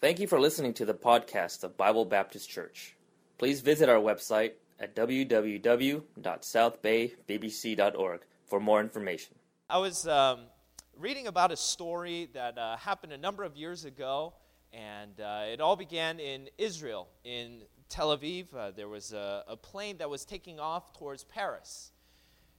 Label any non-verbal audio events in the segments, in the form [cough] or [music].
Thank you for listening to the podcast of Bible Baptist Church. Please visit our website at www.southbaybbc.org for more information. I was um, reading about a story that uh, happened a number of years ago, and uh, it all began in Israel, in Tel Aviv. Uh, there was a, a, plane that was taking off towards Paris.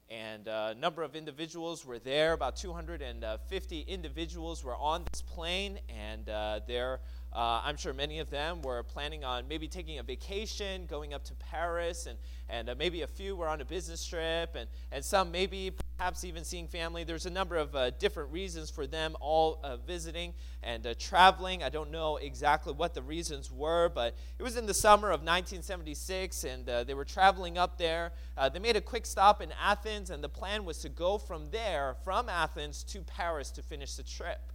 And uh, a number of individuals were there. About 250 individuals were on this plane, and uh, there uh, I'm sure many of them were planning on maybe taking a vacation, going up to Paris, and, and uh, maybe a few were on a business trip, and, and some maybe perhaps even seeing family. There's a number of uh, different reasons for them all uh, visiting and uh, traveling. I don't know exactly what the reasons were, but it was in the summer of 1976, and uh, they were traveling up there. they made a quick stop in Athens, and the plan was to go from there, from Athens, to Paris to finish the trip.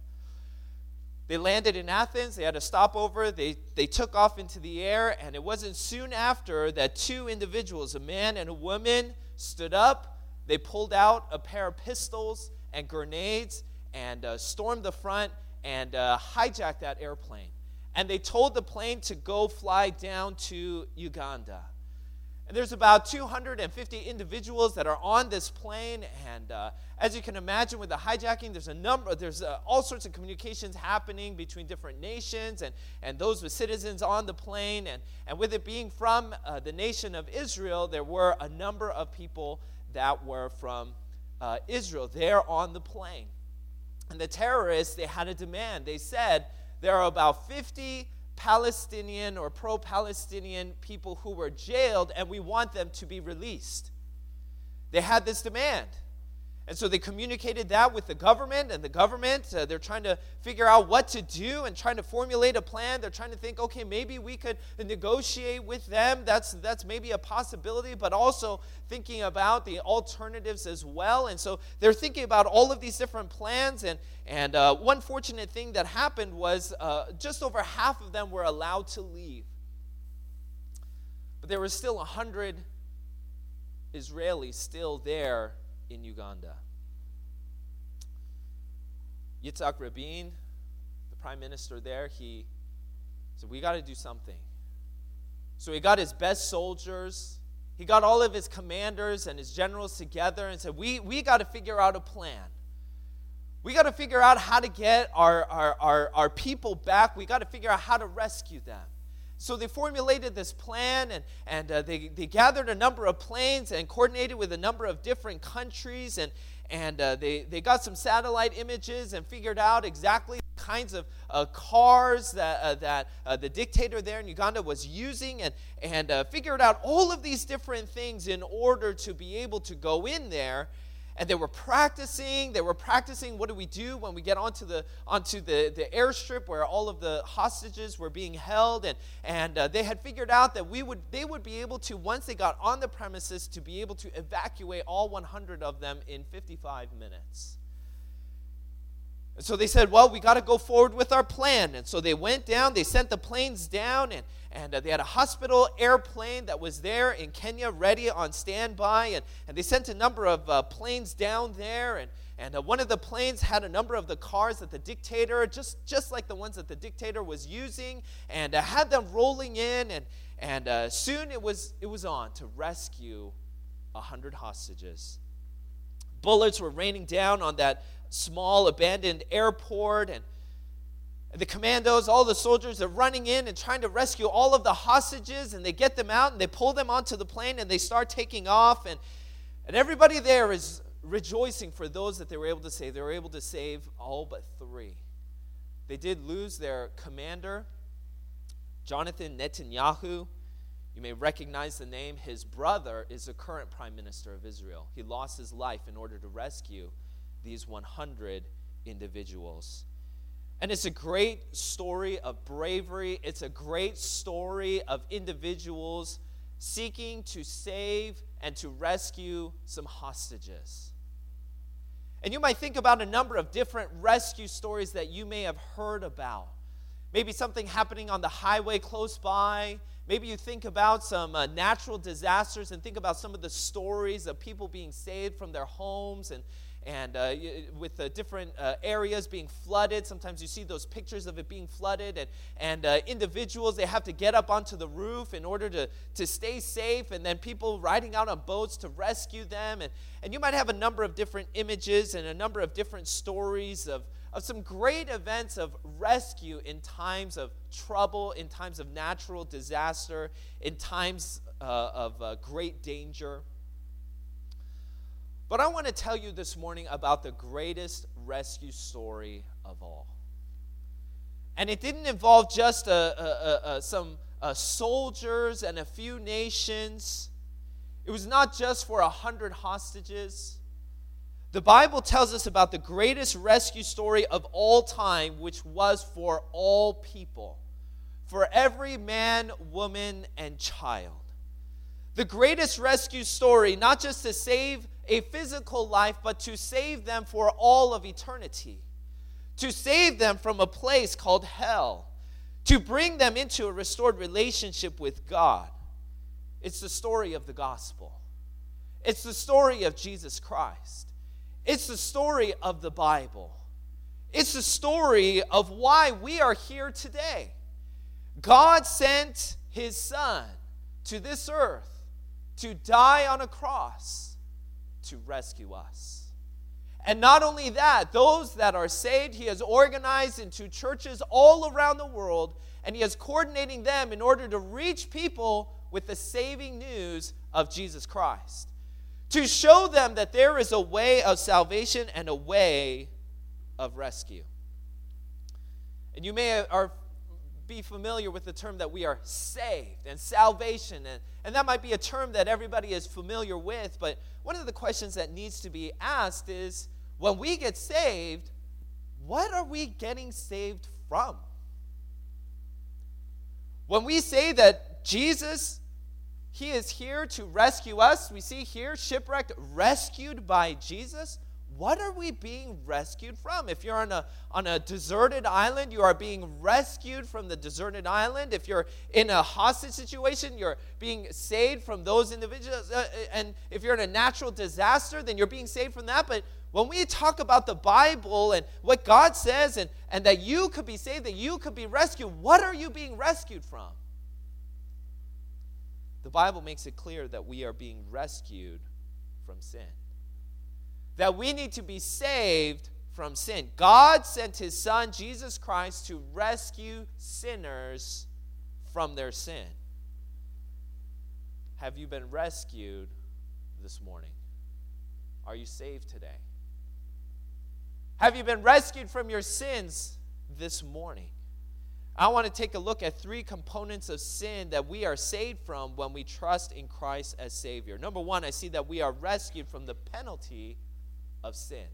They landed in Athens, they had a stopover, they, they took off into the air, and it wasn't soon after that two individuals, a man and a woman, stood up. They pulled out a pair of pistols and grenades and uh, stormed the front and uh, hijacked that airplane. And they told the plane to go fly down to Uganda. And there's about 250 individuals that are on this plane, and uh, as you can imagine, with the hijacking, there's a number, there's uh, all sorts of communications happening between different nations and, and those with citizens on the plane. And, and with it being from uh, the nation of Israel, there were a number of people that were from uh, Israel there on the plane. And the terrorists, they had a demand. They said there are about 50 Palestinian or pro Palestinian people who were jailed, and we want them to be released. They had this demand. And so they communicated that with the government, and the government, uh, they're trying to figure out what to do and trying to formulate a plan. They're trying to think, okay, maybe we could negotiate with them. That's, that's maybe a possibility, but also thinking about the alternatives as well. And so they're thinking about all of these different plans. And, and uh, one fortunate thing that happened was uh, just over half of them were allowed to leave. But there were still 100 Israelis still there in Uganda. Yitzhak Rabin, the prime minister there, he said, We got to do something. So he got his best soldiers, he got all of his commanders and his generals together and said, We, we got to figure out a plan. We got to figure out how to get our, our, our, our people back. We got to figure out how to rescue them. So they formulated this plan and, and uh, they, they gathered a number of planes and coordinated with a number of different countries. And, and uh, they, they got some satellite images and figured out exactly the kinds of uh, cars that, uh, that uh, the dictator there in Uganda was using and, and uh, figured out all of these different things in order to be able to go in there and they were practicing they were practicing what do we do when we get onto the onto the, the airstrip where all of the hostages were being held? And and uh, they had figured out that we would they would be able to once they got on the premises to be able to evacuate all 100 of them in 55 minutes and so they said, well, we got to go forward with our plan. And so they went down, they sent the planes down, and, and uh, they had a hospital airplane that was there in Kenya ready on standby. And, and they sent a number of uh, planes down there. And, and uh, one of the planes had a number of the cars that the dictator, just, just like the ones that the dictator was using, and uh, had them rolling in. And, and uh, soon it was, it was on to rescue 100 hostages. Bullets were raining down on that small abandoned airport and the commandos, all the soldiers are running in and trying to rescue all of the hostages, and they get them out and they pull them onto the plane and they start taking off. And, and everybody there is rejoicing for those that they were able to save. They were able to save all but three. They did lose their commander, Jonathan Netanyahu. You may recognize the name. His brother is the current prime minister of Israel. He lost his life in order to rescue these 100 individuals. And it's a great story of bravery. It's a great story of individuals seeking to save and to rescue some hostages. And you might think about a number of different rescue stories that you may have heard about. Maybe something happening on the highway close by. Maybe you think about some uh, natural disasters and think about some of the stories of people being saved from their homes and, and uh, with different uh, areas being flooded. Sometimes you see those pictures of it being flooded, and, and uh, individuals, they have to get up onto the roof in order to, to stay safe, and then people riding out on boats to rescue them. And, and you might have a number of different images and a number of different stories of, of some great events of rescue in times of trouble, in times of natural disaster, in times uh, of uh, great danger. But I want to tell you this morning about the greatest rescue story of all. And it didn't involve just a, a, a, some uh, soldiers and a few nations. It was not just for a hundred hostages. The Bible tells us about the greatest rescue story of all time, which was for all people, for every man, woman, and child. The greatest rescue story, not just to save a physical life, but to save them for all of eternity, to save them from a place called hell, to bring them into a restored relationship with God. It's the story of the gospel, it's the story of Jesus Christ, it's the story of the Bible, it's the story of why we are here today. God sent his son to this earth to die on a cross to rescue us. And not only that, those that are saved, he has organized into churches all around the world, and he is coordinating them in order to reach people with the saving news of Jesus Christ. To show them that there is a way of salvation and a way of rescue. And you may are be familiar with the term that we are saved and salvation. And, and that might be a term that everybody is familiar with, but one of the questions that needs to be asked is when we get saved, what are we getting saved from? When we say that Jesus, He is here to rescue us, we see here shipwrecked, rescued by Jesus what are we being rescued from? If you're on a, on a deserted island, you are being rescued from the deserted island. If you're in a hostage situation, you're being saved from those individuals. Uh, uh, and if you're in a natural disaster, then you're being saved from that. But when we talk about the Bible and what God says and, and that you could be saved, that you could be rescued, what are you being rescued from? The Bible makes it clear that we are being rescued from sin that we need to be saved from sin. God sent his son, Jesus Christ, to rescue sinners from their sin. Have you been rescued this morning? Are you saved today? Have you been rescued from your sins this morning? I want to take a look at three components of sin that we are saved from when we trust in Christ as Savior. Number one, I see that we are rescued from the penalty of sin.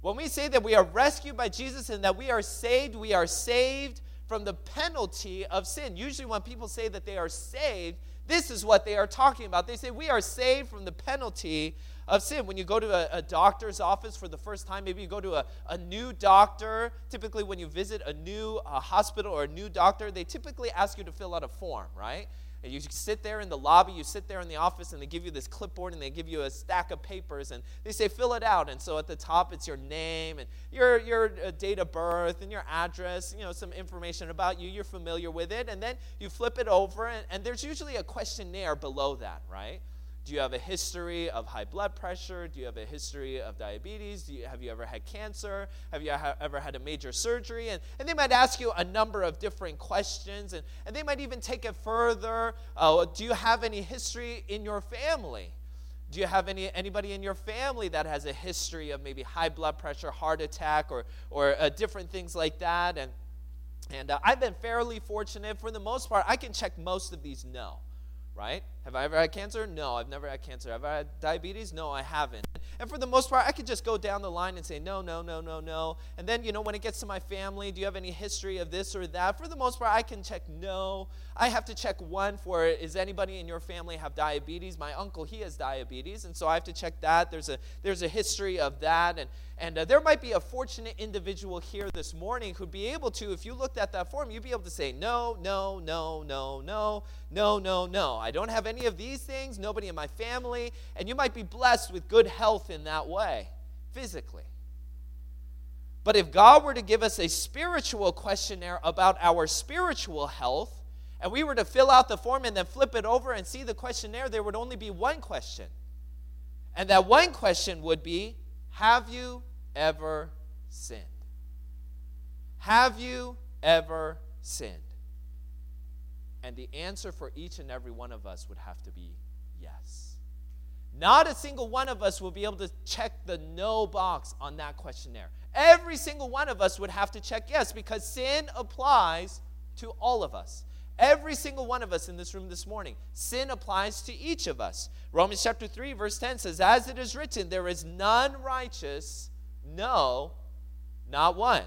When we say that we are rescued by Jesus and that we are saved, we are saved from the penalty of sin. Usually, when people say that they are saved, this is what they are talking about. They say, We are saved from the penalty of sin. When you go to a, a doctor's office for the first time, maybe you go to a, a new doctor. Typically, when you visit a new uh, hospital or a new doctor, they typically ask you to fill out a form, right? And you sit there in the lobby, you sit there in the office, and they give you this clipboard and they give you a stack of papers and they say, fill it out. And so at the top, it's your name and your, your uh, date of birth and your address, you know, some information about you. You're familiar with it. And then you flip it over, and, and there's usually a questionnaire below that, right? Do you have a history of high blood pressure? Do you have a history of diabetes? You, have you ever had cancer? Have you ha- ever had a major surgery? And, and they might ask you a number of different questions, and, and they might even take it further. Uh, do you have any history in your family? Do you have any, anybody in your family that has a history of maybe high blood pressure, heart attack, or, or uh, different things like that? And, and uh, I've been fairly fortunate. For the most part, I can check most of these no right? Have I ever had cancer? No, I've never had cancer. Have I had diabetes? No, I haven't. And for the most part, I could just go down the line and say, no, no, no, no, no. And then, you know, when it gets to my family, do you have any history of this or that? For the most part, I can check no. I have to check one for is anybody in your family have diabetes? My uncle, he has diabetes. And so I have to check that. There's a, there's a history of that. And, and uh, there might be a fortunate individual here this morning who'd be able to, if you looked at that form, you'd be able to say, no, no, no, no, no, no, no, no. I don't have any of these things, nobody in my family. And you might be blessed with good health in that way physically. But if God were to give us a spiritual questionnaire about our spiritual health, and we were to fill out the form and then flip it over and see the questionnaire, there would only be one question. And that one question would be Have you ever sinned? Have you ever sinned? And the answer for each and every one of us would have to be yes. Not a single one of us will be able to check the no box on that questionnaire. Every single one of us would have to check yes because sin applies to all of us. Every single one of us in this room this morning, sin applies to each of us. Romans chapter 3, verse 10 says, As it is written, there is none righteous, no, not one.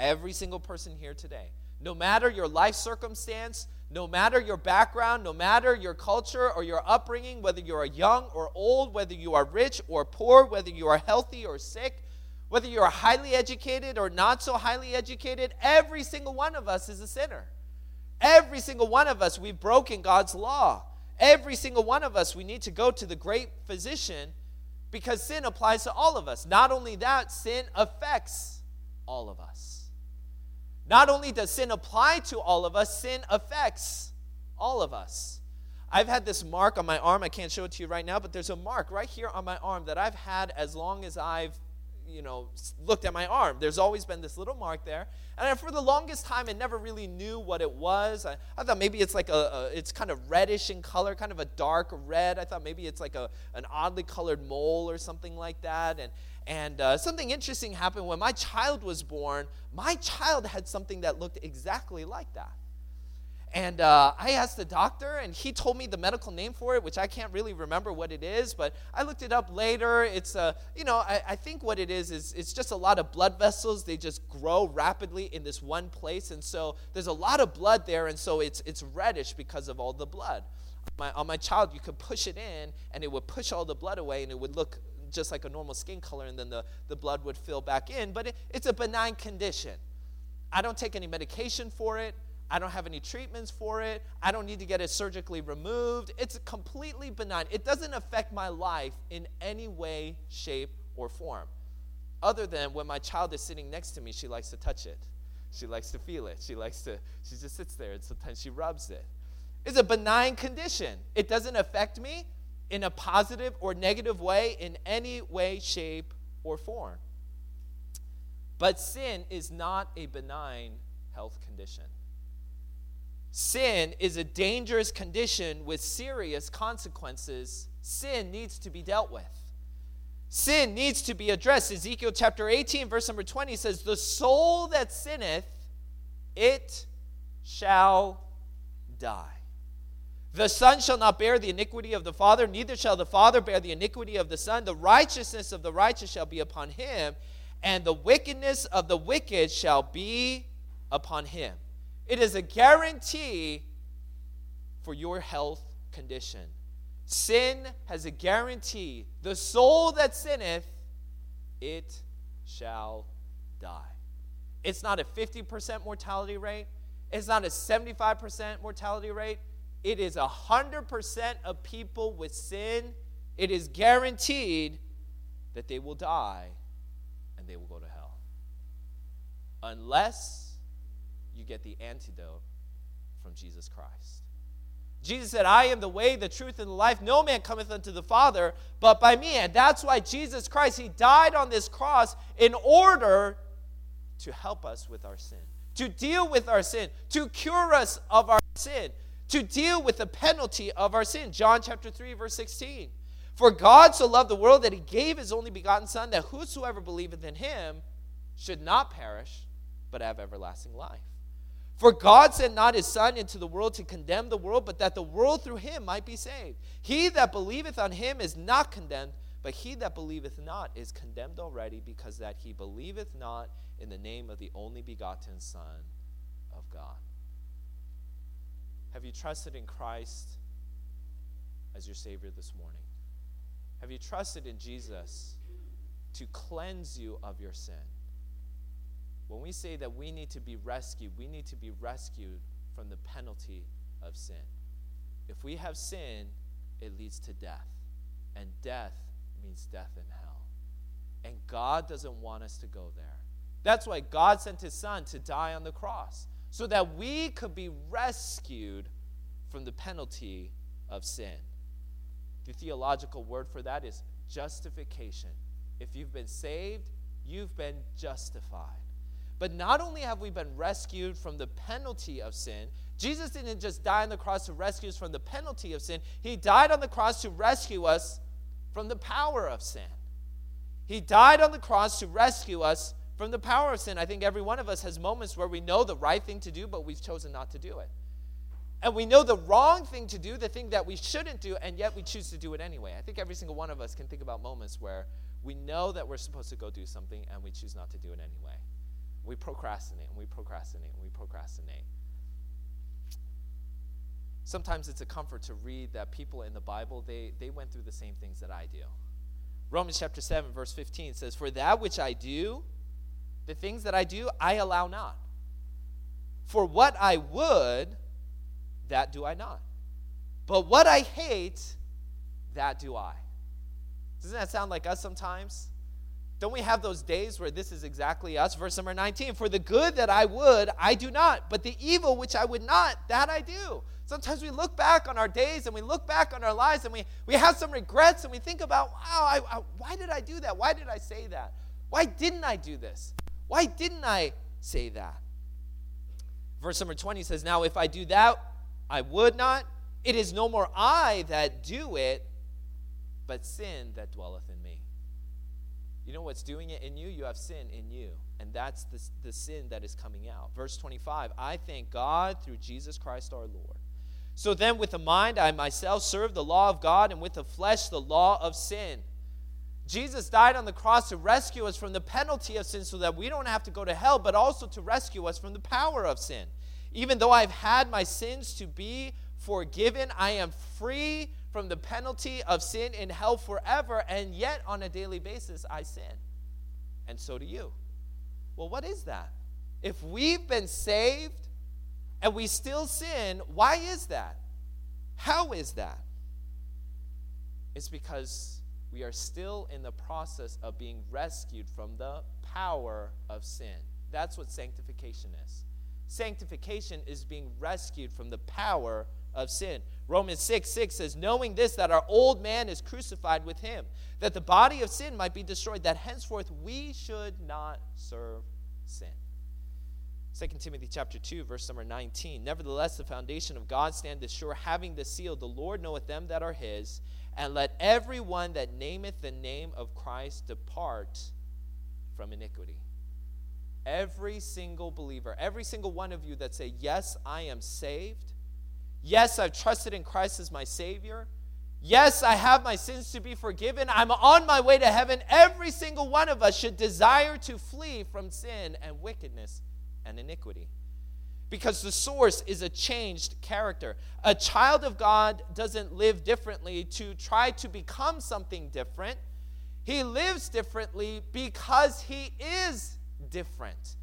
Every single person here today, no matter your life circumstance, no matter your background, no matter your culture or your upbringing, whether you are young or old, whether you are rich or poor, whether you are healthy or sick, whether you are highly educated or not so highly educated, every single one of us is a sinner. Every single one of us, we've broken God's law. Every single one of us, we need to go to the great physician because sin applies to all of us. Not only that, sin affects all of us. Not only does sin apply to all of us, sin affects all of us. I've had this mark on my arm. I can't show it to you right now, but there's a mark right here on my arm that I've had as long as I've you know, looked at my arm. There's always been this little mark there. And for the longest time, I never really knew what it was. I, I thought maybe it's like a, a, it's kind of reddish in color, kind of a dark red. I thought maybe it's like a, an oddly colored mole or something like that. And, and uh, something interesting happened when my child was born. My child had something that looked exactly like that. And uh, I asked the doctor, and he told me the medical name for it, which I can't really remember what it is, but I looked it up later. It's, uh, you know, I, I think what it is is it's just a lot of blood vessels. They just grow rapidly in this one place, and so there's a lot of blood there, and so it's, it's reddish because of all the blood. My, on my child, you could push it in, and it would push all the blood away, and it would look just like a normal skin color, and then the, the blood would fill back in. But it, it's a benign condition. I don't take any medication for it. I don't have any treatments for it. I don't need to get it surgically removed. It's completely benign. It doesn't affect my life in any way, shape, or form. Other than when my child is sitting next to me, she likes to touch it. She likes to feel it. She likes to, she just sits there and sometimes she rubs it. It's a benign condition. It doesn't affect me in a positive or negative way in any way, shape, or form. But sin is not a benign health condition. Sin is a dangerous condition with serious consequences. Sin needs to be dealt with. Sin needs to be addressed. Ezekiel chapter 18, verse number 20 says, The soul that sinneth, it shall die. The Son shall not bear the iniquity of the Father, neither shall the Father bear the iniquity of the Son. The righteousness of the righteous shall be upon him, and the wickedness of the wicked shall be upon him. It is a guarantee for your health condition. Sin has a guarantee. The soul that sinneth, it shall die. It's not a 50% mortality rate. It's not a 75% mortality rate. It is 100% of people with sin. It is guaranteed that they will die and they will go to hell. Unless you get the antidote from Jesus Christ. Jesus said, I am the way, the truth, and the life. No man cometh unto the Father but by me. And that's why Jesus Christ, He died on this cross in order to help us with our sin, to deal with our sin, to cure us of our sin, to deal with the penalty of our sin. John chapter 3, verse 16. For God so loved the world that He gave His only begotten Son, that whosoever believeth in Him should not perish, but have everlasting life. For God sent not his Son into the world to condemn the world, but that the world through him might be saved. He that believeth on him is not condemned, but he that believeth not is condemned already, because that he believeth not in the name of the only begotten Son of God. Have you trusted in Christ as your Savior this morning? Have you trusted in Jesus to cleanse you of your sin? When we say that we need to be rescued, we need to be rescued from the penalty of sin. If we have sin, it leads to death, and death means death in hell. And God doesn't want us to go there. That's why God sent his son to die on the cross, so that we could be rescued from the penalty of sin. The theological word for that is justification. If you've been saved, you've been justified. But not only have we been rescued from the penalty of sin, Jesus didn't just die on the cross to rescue us from the penalty of sin, He died on the cross to rescue us from the power of sin. He died on the cross to rescue us from the power of sin. I think every one of us has moments where we know the right thing to do, but we've chosen not to do it. And we know the wrong thing to do, the thing that we shouldn't do, and yet we choose to do it anyway. I think every single one of us can think about moments where we know that we're supposed to go do something and we choose not to do it anyway. We procrastinate and we procrastinate and we procrastinate. Sometimes it's a comfort to read that people in the Bible, they, they went through the same things that I do. Romans chapter 7, verse 15 says, For that which I do, the things that I do, I allow not. For what I would, that do I not. But what I hate, that do I. Doesn't that sound like us sometimes? Don't we have those days where this is exactly us? Verse number 19 For the good that I would, I do not, but the evil which I would not, that I do. Sometimes we look back on our days and we look back on our lives and we, we have some regrets and we think about, wow, I, I, why did I do that? Why did I say that? Why didn't I do this? Why didn't I say that? Verse number 20 says, Now if I do that, I would not. It is no more I that do it, but sin that dwelleth in me. You know what's doing it in you? You have sin in you. And that's the, the sin that is coming out. Verse 25 I thank God through Jesus Christ our Lord. So then, with the mind, I myself serve the law of God, and with the flesh, the law of sin. Jesus died on the cross to rescue us from the penalty of sin so that we don't have to go to hell, but also to rescue us from the power of sin. Even though I've had my sins to be forgiven, I am free from the penalty of sin in hell forever, and yet on a daily basis I sin. And so do you. Well, what is that? If we've been saved and we still sin, why is that? How is that? It's because we are still in the process of being rescued from the power of sin. That's what sanctification is. Sanctification is being rescued from the power of sin. Romans 6 6 says, Knowing this, that our old man is crucified with him, that the body of sin might be destroyed, that henceforth we should not serve sin. 2 Timothy chapter 2, verse number 19. Nevertheless, the foundation of God standeth sure, having the seal, the Lord knoweth them that are his, and let every one that nameth the name of Christ depart from iniquity. Every single believer, every single one of you that say, Yes, I am saved Yes, I've trusted in Christ as my Savior. Yes, I have my sins to be forgiven. I'm on my way to heaven. Every single one of us should desire to flee from sin and wickedness and iniquity. Because the source is a changed character. A child of God doesn't live differently to try to become something different. He lives differently because he is different.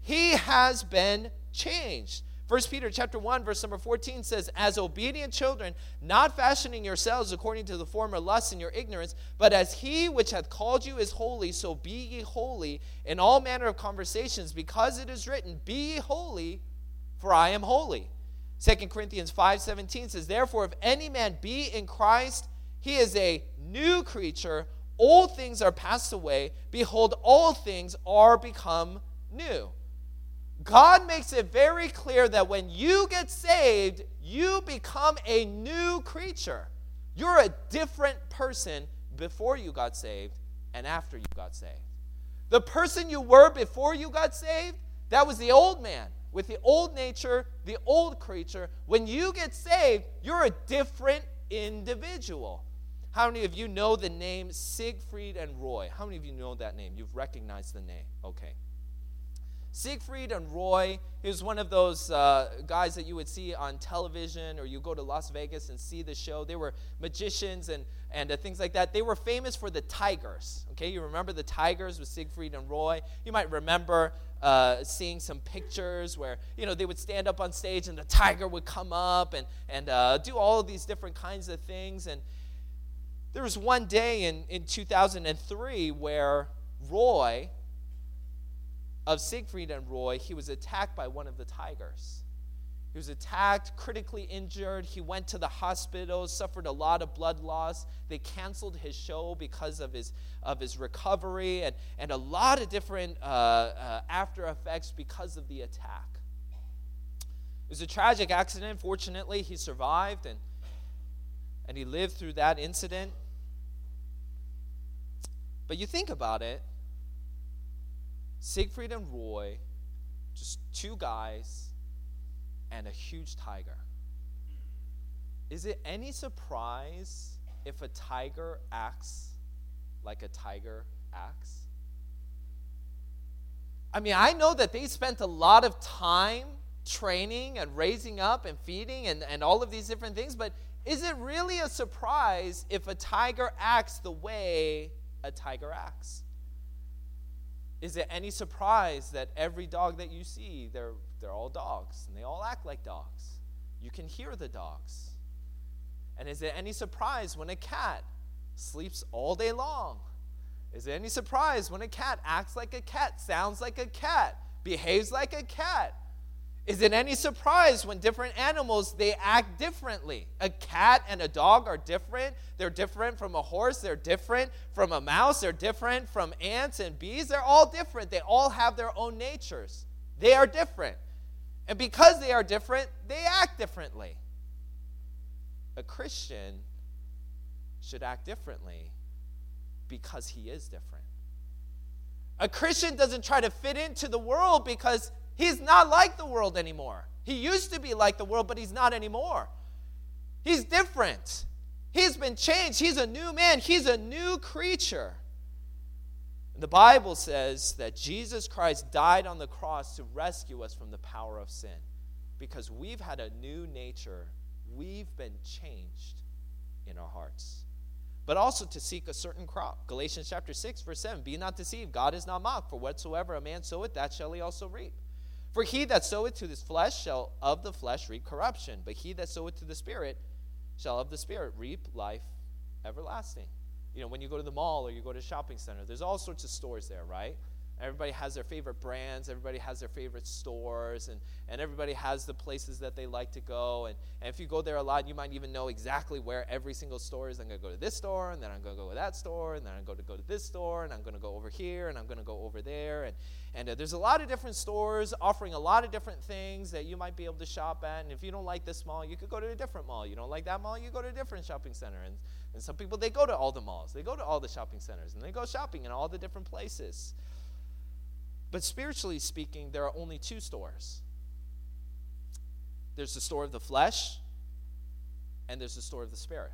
He has been changed. 1 Peter chapter 1 verse number 14 says as obedient children not fashioning yourselves according to the former lusts in your ignorance but as he which hath called you is holy so be ye holy in all manner of conversations because it is written be ye holy for I am holy. 2 Corinthians 5:17 says therefore if any man be in Christ he is a new creature. Old things are passed away. Behold all things are become new. God makes it very clear that when you get saved, you become a new creature. You're a different person before you got saved and after you got saved. The person you were before you got saved, that was the old man with the old nature, the old creature. When you get saved, you're a different individual. How many of you know the name Siegfried and Roy? How many of you know that name? You've recognized the name. Okay. Siegfried and Roy, he was one of those uh, guys that you would see on television or you go to Las Vegas and see the show. They were magicians and, and uh, things like that. They were famous for the tigers. Okay, you remember the tigers with Siegfried and Roy? You might remember uh, seeing some pictures where, you know, they would stand up on stage and the tiger would come up and, and uh, do all of these different kinds of things. And there was one day in, in 2003 where Roy, of Siegfried and Roy, he was attacked by one of the tigers. He was attacked, critically injured. He went to the hospital, suffered a lot of blood loss. They canceled his show because of his, of his recovery and, and a lot of different uh, uh, after effects because of the attack. It was a tragic accident. Fortunately, he survived and, and he lived through that incident. But you think about it Siegfried and Roy, just two guys and a huge tiger. Is it any surprise if a tiger acts like a tiger acts? I mean, I know that they spent a lot of time training and raising up and feeding and, and all of these different things, but is it really a surprise if a tiger acts the way a tiger acts? Is it any surprise that every dog that you see, they're, they're all dogs and they all act like dogs? You can hear the dogs. And is it any surprise when a cat sleeps all day long? Is it any surprise when a cat acts like a cat, sounds like a cat, behaves like a cat? Is it any surprise when different animals they act differently? A cat and a dog are different. They're different from a horse, they're different from a mouse, they're different from ants and bees. They're all different. They all have their own natures. They are different. And because they are different, they act differently. A Christian should act differently because he is different. A Christian doesn't try to fit into the world because He's not like the world anymore. He used to be like the world, but he's not anymore. He's different. He's been changed. He's a new man. He's a new creature. The Bible says that Jesus Christ died on the cross to rescue us from the power of sin because we've had a new nature. We've been changed in our hearts. But also to seek a certain crop. Galatians chapter 6, verse 7 Be not deceived, God is not mocked, for whatsoever a man soweth, that shall he also reap. For he that soweth to his flesh shall of the flesh reap corruption, but he that soweth to the Spirit shall of the Spirit reap life everlasting. You know, when you go to the mall or you go to a shopping center, there's all sorts of stores there, right? Everybody has their favorite brands, everybody has their favorite stores, and, and everybody has the places that they like to go. And, and if you go there a lot, you might even know exactly where every single store is. I'm going to go to this store, and then I'm going to go to that store, and then I'm going to go to this store, and I'm going to go over here, and I'm going to go over there. And, and uh, there's a lot of different stores offering a lot of different things that you might be able to shop at. And if you don't like this mall, you could go to a different mall. You don't like that mall, you go to a different shopping center. And, and some people, they go to all the malls, they go to all the shopping centers, and they go shopping in all the different places. But spiritually speaking, there are only two stores there's the store of the flesh, and there's the store of the spirit.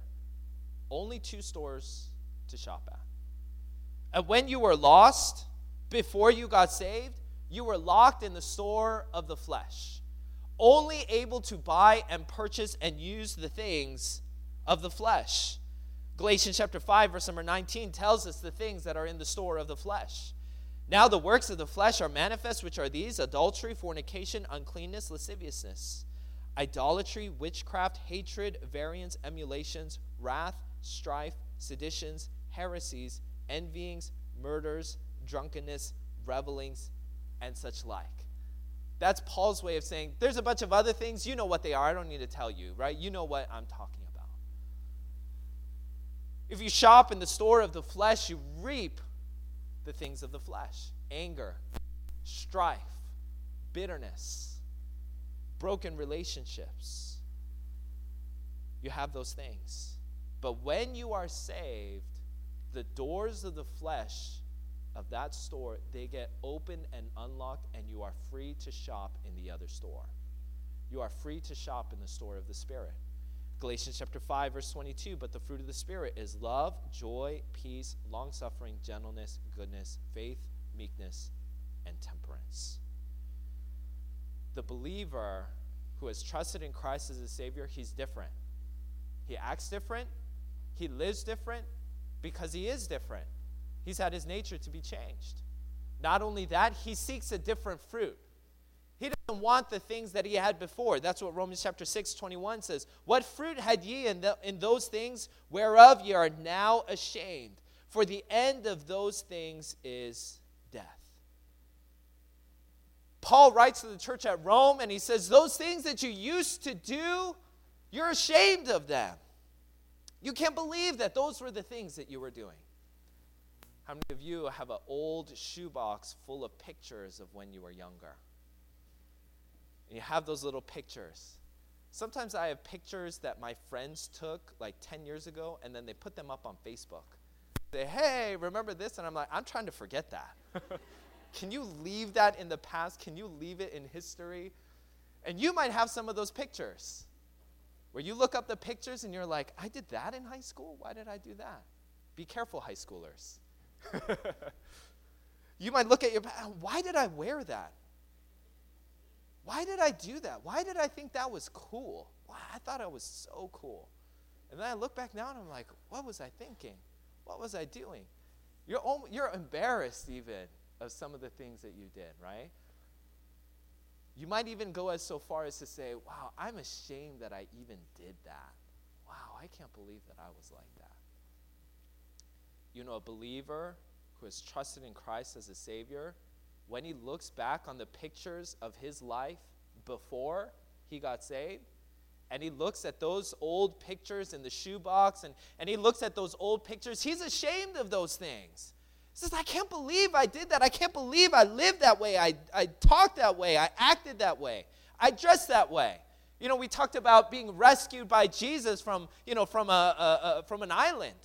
Only two stores to shop at. And when you were lost, before you got saved, you were locked in the store of the flesh, only able to buy and purchase and use the things of the flesh. Galatians chapter 5, verse number 19 tells us the things that are in the store of the flesh. Now the works of the flesh are manifest, which are these adultery, fornication, uncleanness, lasciviousness, idolatry, witchcraft, hatred, variance, emulations, wrath, strife, seditions, heresies, envyings, murders, drunkenness, revelings, and such like. That's Paul's way of saying there's a bunch of other things. You know what they are. I don't need to tell you, right? You know what I'm talking about. If you shop in the store of the flesh, you reap the things of the flesh anger, strife, bitterness, broken relationships. You have those things. But when you are saved, the doors of the flesh of that store they get open and unlocked and you are free to shop in the other store you are free to shop in the store of the spirit Galatians chapter 5 verse 22 but the fruit of the spirit is love, joy, peace, long-suffering, gentleness, goodness, faith, meekness, and temperance. The believer who has trusted in Christ as a savior, he's different. He acts different, he lives different because he is different. He's had his nature to be changed. Not only that, he seeks a different fruit. He doesn't want the things that he had before. That's what Romans chapter 6, 21 says. What fruit had ye in, the, in those things whereof ye are now ashamed? For the end of those things is death. Paul writes to the church at Rome and he says, Those things that you used to do, you're ashamed of them. You can't believe that those were the things that you were doing. How many of you have an old shoebox full of pictures of when you were younger? And you have those little pictures. Sometimes I have pictures that my friends took like 10 years ago, and then they put them up on Facebook. Say, hey, remember this? And I'm like, I'm trying to forget that. [laughs] Can you leave that in the past? Can you leave it in history? And you might have some of those pictures where you look up the pictures and you're like, I did that in high school? Why did I do that? Be careful, high schoolers. [laughs] you might look at your, why did I wear that? Why did I do that? Why did I think that was cool? I thought it was so cool. And then I look back now and I'm like, what was I thinking? What was I doing? You're, you're embarrassed even of some of the things that you did, right? You might even go as so far as to say, wow, I'm ashamed that I even did that. Wow, I can't believe that I was like that. You know, a believer who has trusted in Christ as a Savior, when he looks back on the pictures of his life before he got saved, and he looks at those old pictures in the shoebox and, and he looks at those old pictures, he's ashamed of those things. He says, I can't believe I did that. I can't believe I lived that way. I, I talked that way. I acted that way. I dressed that way. You know, we talked about being rescued by Jesus from, you know, from, a, a, a from an island.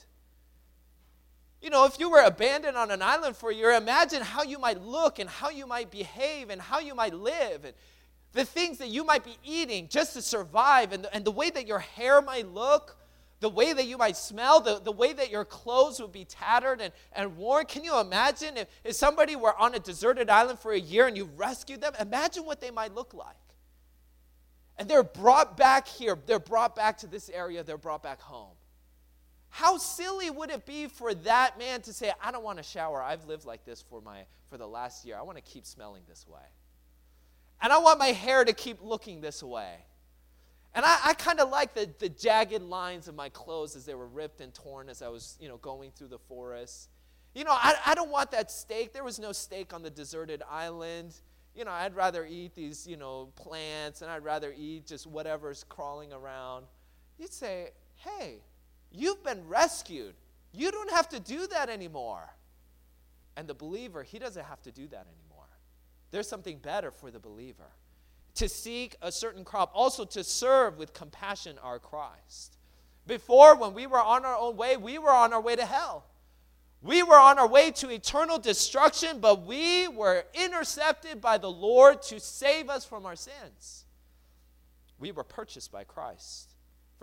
You know, if you were abandoned on an island for a year, imagine how you might look and how you might behave and how you might live and the things that you might be eating just to survive and the, and the way that your hair might look the way that you might smell, the, the way that your clothes would be tattered and, and worn. Can you imagine if, if somebody were on a deserted island for a year and you rescued them? Imagine what they might look like. And they're brought back here, they're brought back to this area, they're brought back home. How silly would it be for that man to say, I don't want to shower. I've lived like this for, my, for the last year. I want to keep smelling this way. And I want my hair to keep looking this way. And I, I kind of like the, the jagged lines of my clothes as they were ripped and torn as I was, you know, going through the forest. You know, I, I don't want that steak. There was no steak on the deserted island. You know, I'd rather eat these, you know, plants and I'd rather eat just whatever's crawling around. You'd say, hey, you've been rescued. You don't have to do that anymore. And the believer, he doesn't have to do that anymore. There's something better for the believer to seek a certain crop, also to serve with compassion our Christ. Before, when we were on our own way, we were on our way to hell. We were on our way to eternal destruction, but we were intercepted by the Lord to save us from our sins. We were purchased by Christ.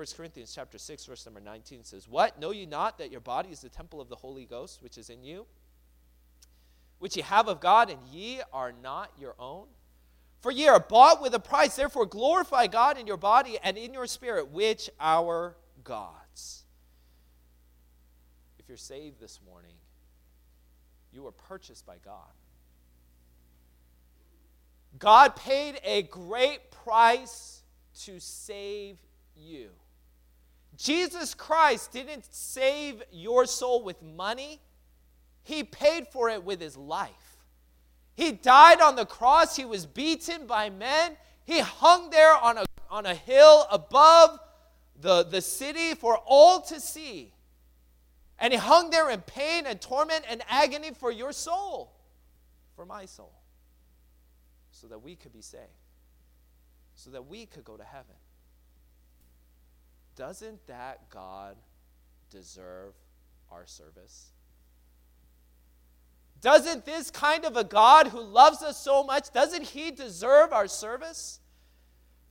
1 Corinthians chapter 6 verse number 19 says, "What know you not that your body is the temple of the Holy Ghost which is in you, which ye have of God, and ye are not your own?" For ye are bought with a price, therefore glorify God in your body and in your spirit, which are God's. If you're saved this morning, you were purchased by God. God paid a great price to save you. Jesus Christ didn't save your soul with money, He paid for it with His life. He died on the cross. He was beaten by men. He hung there on a, on a hill above the, the city for all to see. And he hung there in pain and torment and agony for your soul, for my soul, so that we could be saved, so that we could go to heaven. Doesn't that God deserve our service? Doesn't this kind of a God who loves us so much, doesn't he deserve our service?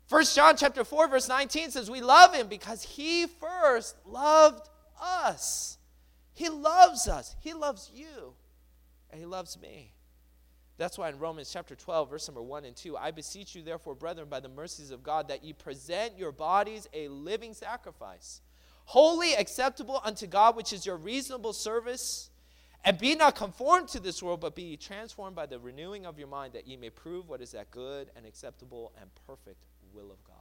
First John chapter 4 verse 19 says we love him because he first loved us. He loves us. He loves you. And he loves me. That's why in Romans chapter 12 verse number 1 and 2 I beseech you therefore brethren by the mercies of God that ye present your bodies a living sacrifice holy acceptable unto God which is your reasonable service and be not conformed to this world, but be transformed by the renewing of your mind, that ye may prove what is that good and acceptable and perfect will of God.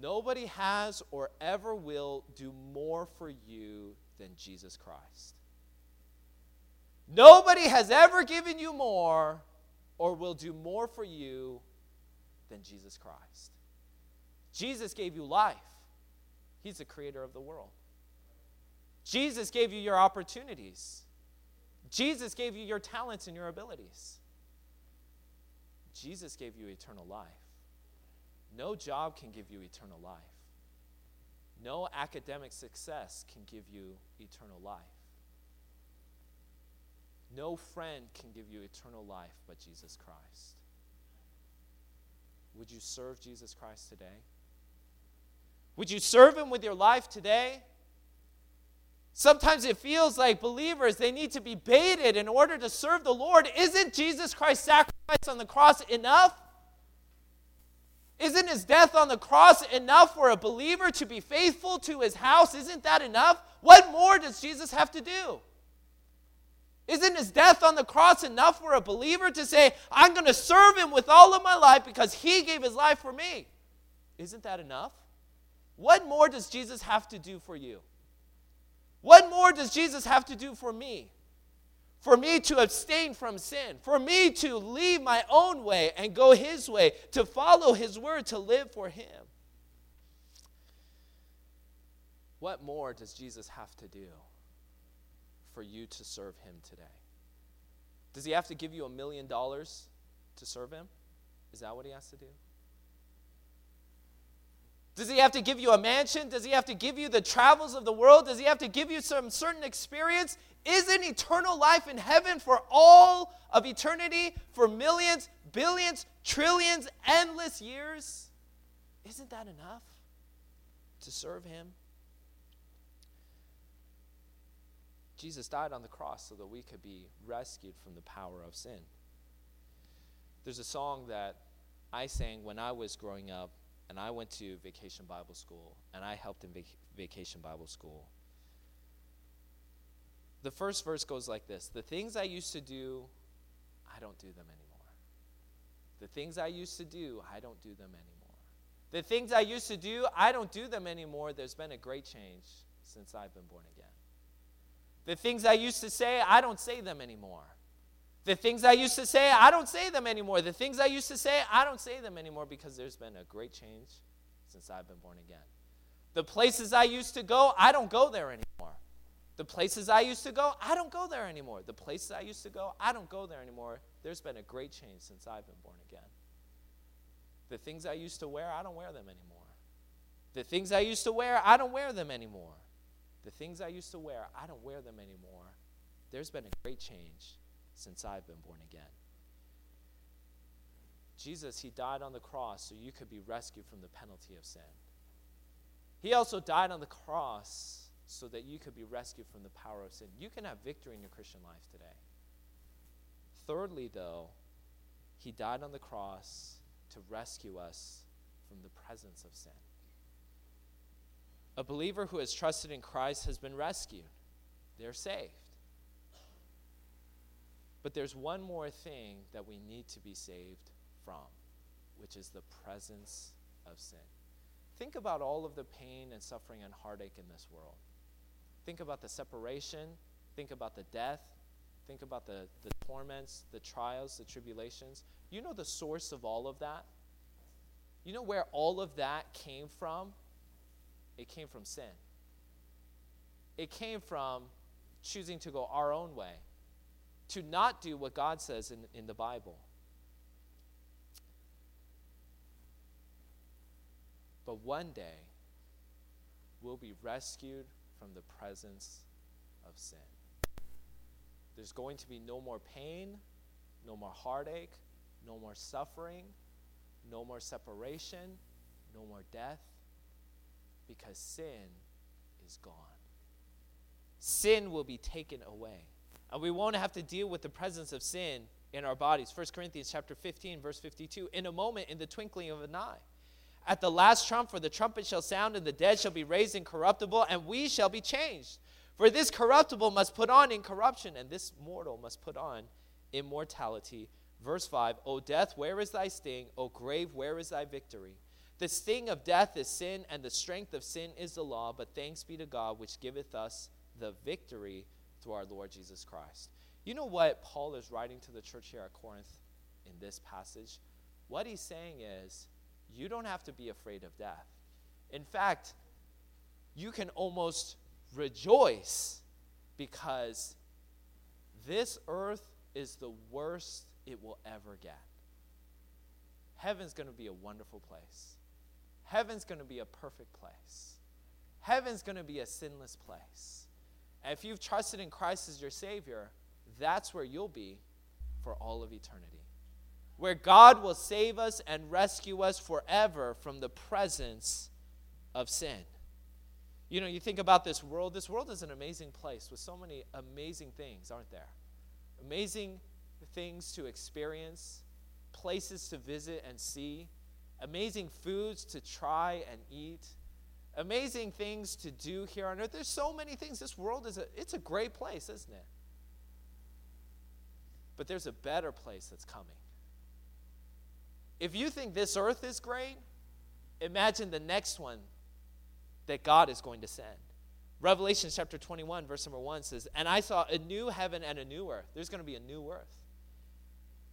Nobody has or ever will do more for you than Jesus Christ. Nobody has ever given you more or will do more for you than Jesus Christ. Jesus gave you life, He's the creator of the world. Jesus gave you your opportunities. Jesus gave you your talents and your abilities. Jesus gave you eternal life. No job can give you eternal life. No academic success can give you eternal life. No friend can give you eternal life but Jesus Christ. Would you serve Jesus Christ today? Would you serve him with your life today? Sometimes it feels like believers, they need to be baited in order to serve the Lord. Isn't Jesus Christ's sacrifice on the cross enough? Isn't his death on the cross enough for a believer to be faithful to his house? Isn't that enough? What more does Jesus have to do? Isn't his death on the cross enough for a believer to say, I'm going to serve him with all of my life because he gave his life for me? Isn't that enough? What more does Jesus have to do for you? What more does Jesus have to do for me? For me to abstain from sin, for me to leave my own way and go his way, to follow his word, to live for him. What more does Jesus have to do for you to serve him today? Does he have to give you a million dollars to serve him? Is that what he has to do? Does he have to give you a mansion? Does he have to give you the travels of the world? Does he have to give you some certain experience? Isn't eternal life in heaven for all of eternity, for millions, billions, trillions, endless years? Isn't that enough to serve him? Jesus died on the cross so that we could be rescued from the power of sin. There's a song that I sang when I was growing up and I went to Vacation Bible School, and I helped in vac- Vacation Bible School. The first verse goes like this The things I used to do, I don't do them anymore. The things I used to do, I don't do them anymore. The things I used to do, I don't do them anymore. There's been a great change since I've been born again. The things I used to say, I don't say them anymore. The things I used to say, I don't say them anymore. The things I used to say, I don't say them anymore because there's been a great change since I've been born again. The places I used to go, I don't go there anymore. The places I used to go, I don't go there anymore. The places I used to go, I don't go there anymore. There's been a great change since I've been born again. The things I used to wear, I don't wear them anymore. The things I used to wear, I don't wear them anymore. The things I used to wear, I don't wear them anymore. There's been a great change since I've been born again. Jesus, He died on the cross so you could be rescued from the penalty of sin. He also died on the cross so that you could be rescued from the power of sin. You can have victory in your Christian life today. Thirdly, though, He died on the cross to rescue us from the presence of sin. A believer who has trusted in Christ has been rescued, they're saved. But there's one more thing that we need to be saved from, which is the presence of sin. Think about all of the pain and suffering and heartache in this world. Think about the separation. Think about the death. Think about the, the torments, the trials, the tribulations. You know the source of all of that? You know where all of that came from? It came from sin. It came from choosing to go our own way to not do what God says in, in the Bible. But one day, we'll be rescued from the presence of sin. There's going to be no more pain, no more heartache, no more suffering, no more separation, no more death, because sin is gone. Sin will be taken away. And we won't have to deal with the presence of sin in our bodies. 1 Corinthians chapter 15, verse 52. In a moment, in the twinkling of an eye. At the last trump, for the trumpet shall sound, and the dead shall be raised incorruptible, and we shall be changed. For this corruptible must put on incorruption, and this mortal must put on immortality. Verse 5 O death, where is thy sting? O grave, where is thy victory? The sting of death is sin, and the strength of sin is the law, but thanks be to God which giveth us the victory through our Lord Jesus Christ. You know what Paul is writing to the church here at Corinth in this passage? What he's saying is, you don't have to be afraid of death. In fact, you can almost rejoice because this earth is the worst it will ever get. Heaven's going to be a wonderful place. Heaven's going to be a perfect place. Heaven's going to be a sinless place. And if you've trusted in Christ as your Savior, that's where you'll be for all of eternity. Where God will save us and rescue us forever from the presence of sin. You know, you think about this world, this world is an amazing place with so many amazing things, aren't there? Amazing things to experience, places to visit and see, amazing foods to try and eat, amazing things to do here on earth. There's so many things. This world is a it's a great place, isn't it? But there's a better place that's coming. If you think this earth is great, imagine the next one that God is going to send. Revelation chapter 21, verse number 1 says, And I saw a new heaven and a new earth. There's going to be a new earth.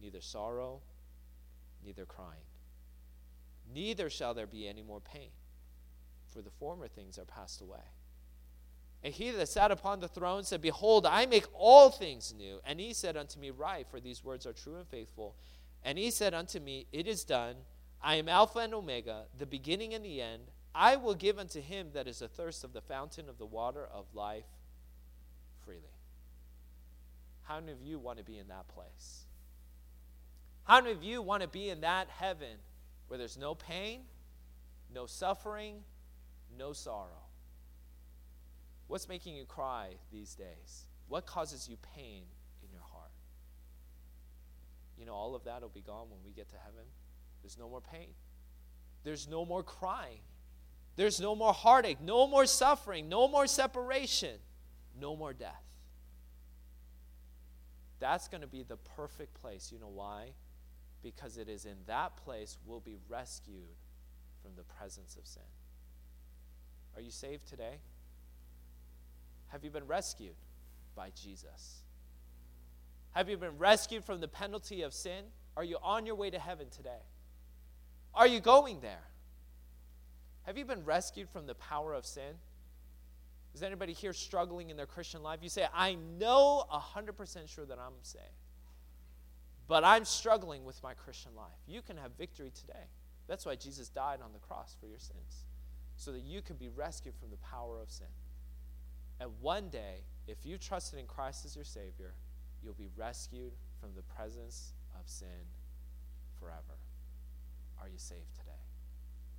neither sorrow, neither crying. Neither shall there be any more pain, for the former things are passed away. And he that sat upon the throne said, Behold, I make all things new. And he said unto me, Write, for these words are true and faithful. And he said unto me, It is done. I am Alpha and Omega, the beginning and the end. I will give unto him that is athirst of the fountain of the water of life freely. How many of you want to be in that place? How many of you want to be in that heaven where there's no pain, no suffering, no sorrow? What's making you cry these days? What causes you pain in your heart? You know, all of that will be gone when we get to heaven. There's no more pain. There's no more crying. There's no more heartache, no more suffering, no more separation, no more death. That's going to be the perfect place. You know why? Because it is in that place we'll be rescued from the presence of sin. Are you saved today? Have you been rescued by Jesus? Have you been rescued from the penalty of sin? Are you on your way to heaven today? Are you going there? Have you been rescued from the power of sin? Is anybody here struggling in their Christian life? You say, I know 100% sure that I'm saved, but I'm struggling with my Christian life. You can have victory today. That's why Jesus died on the cross for your sins, so that you could be rescued from the power of sin. And one day, if you trusted in Christ as your Savior, you'll be rescued from the presence of sin forever. Are you saved today?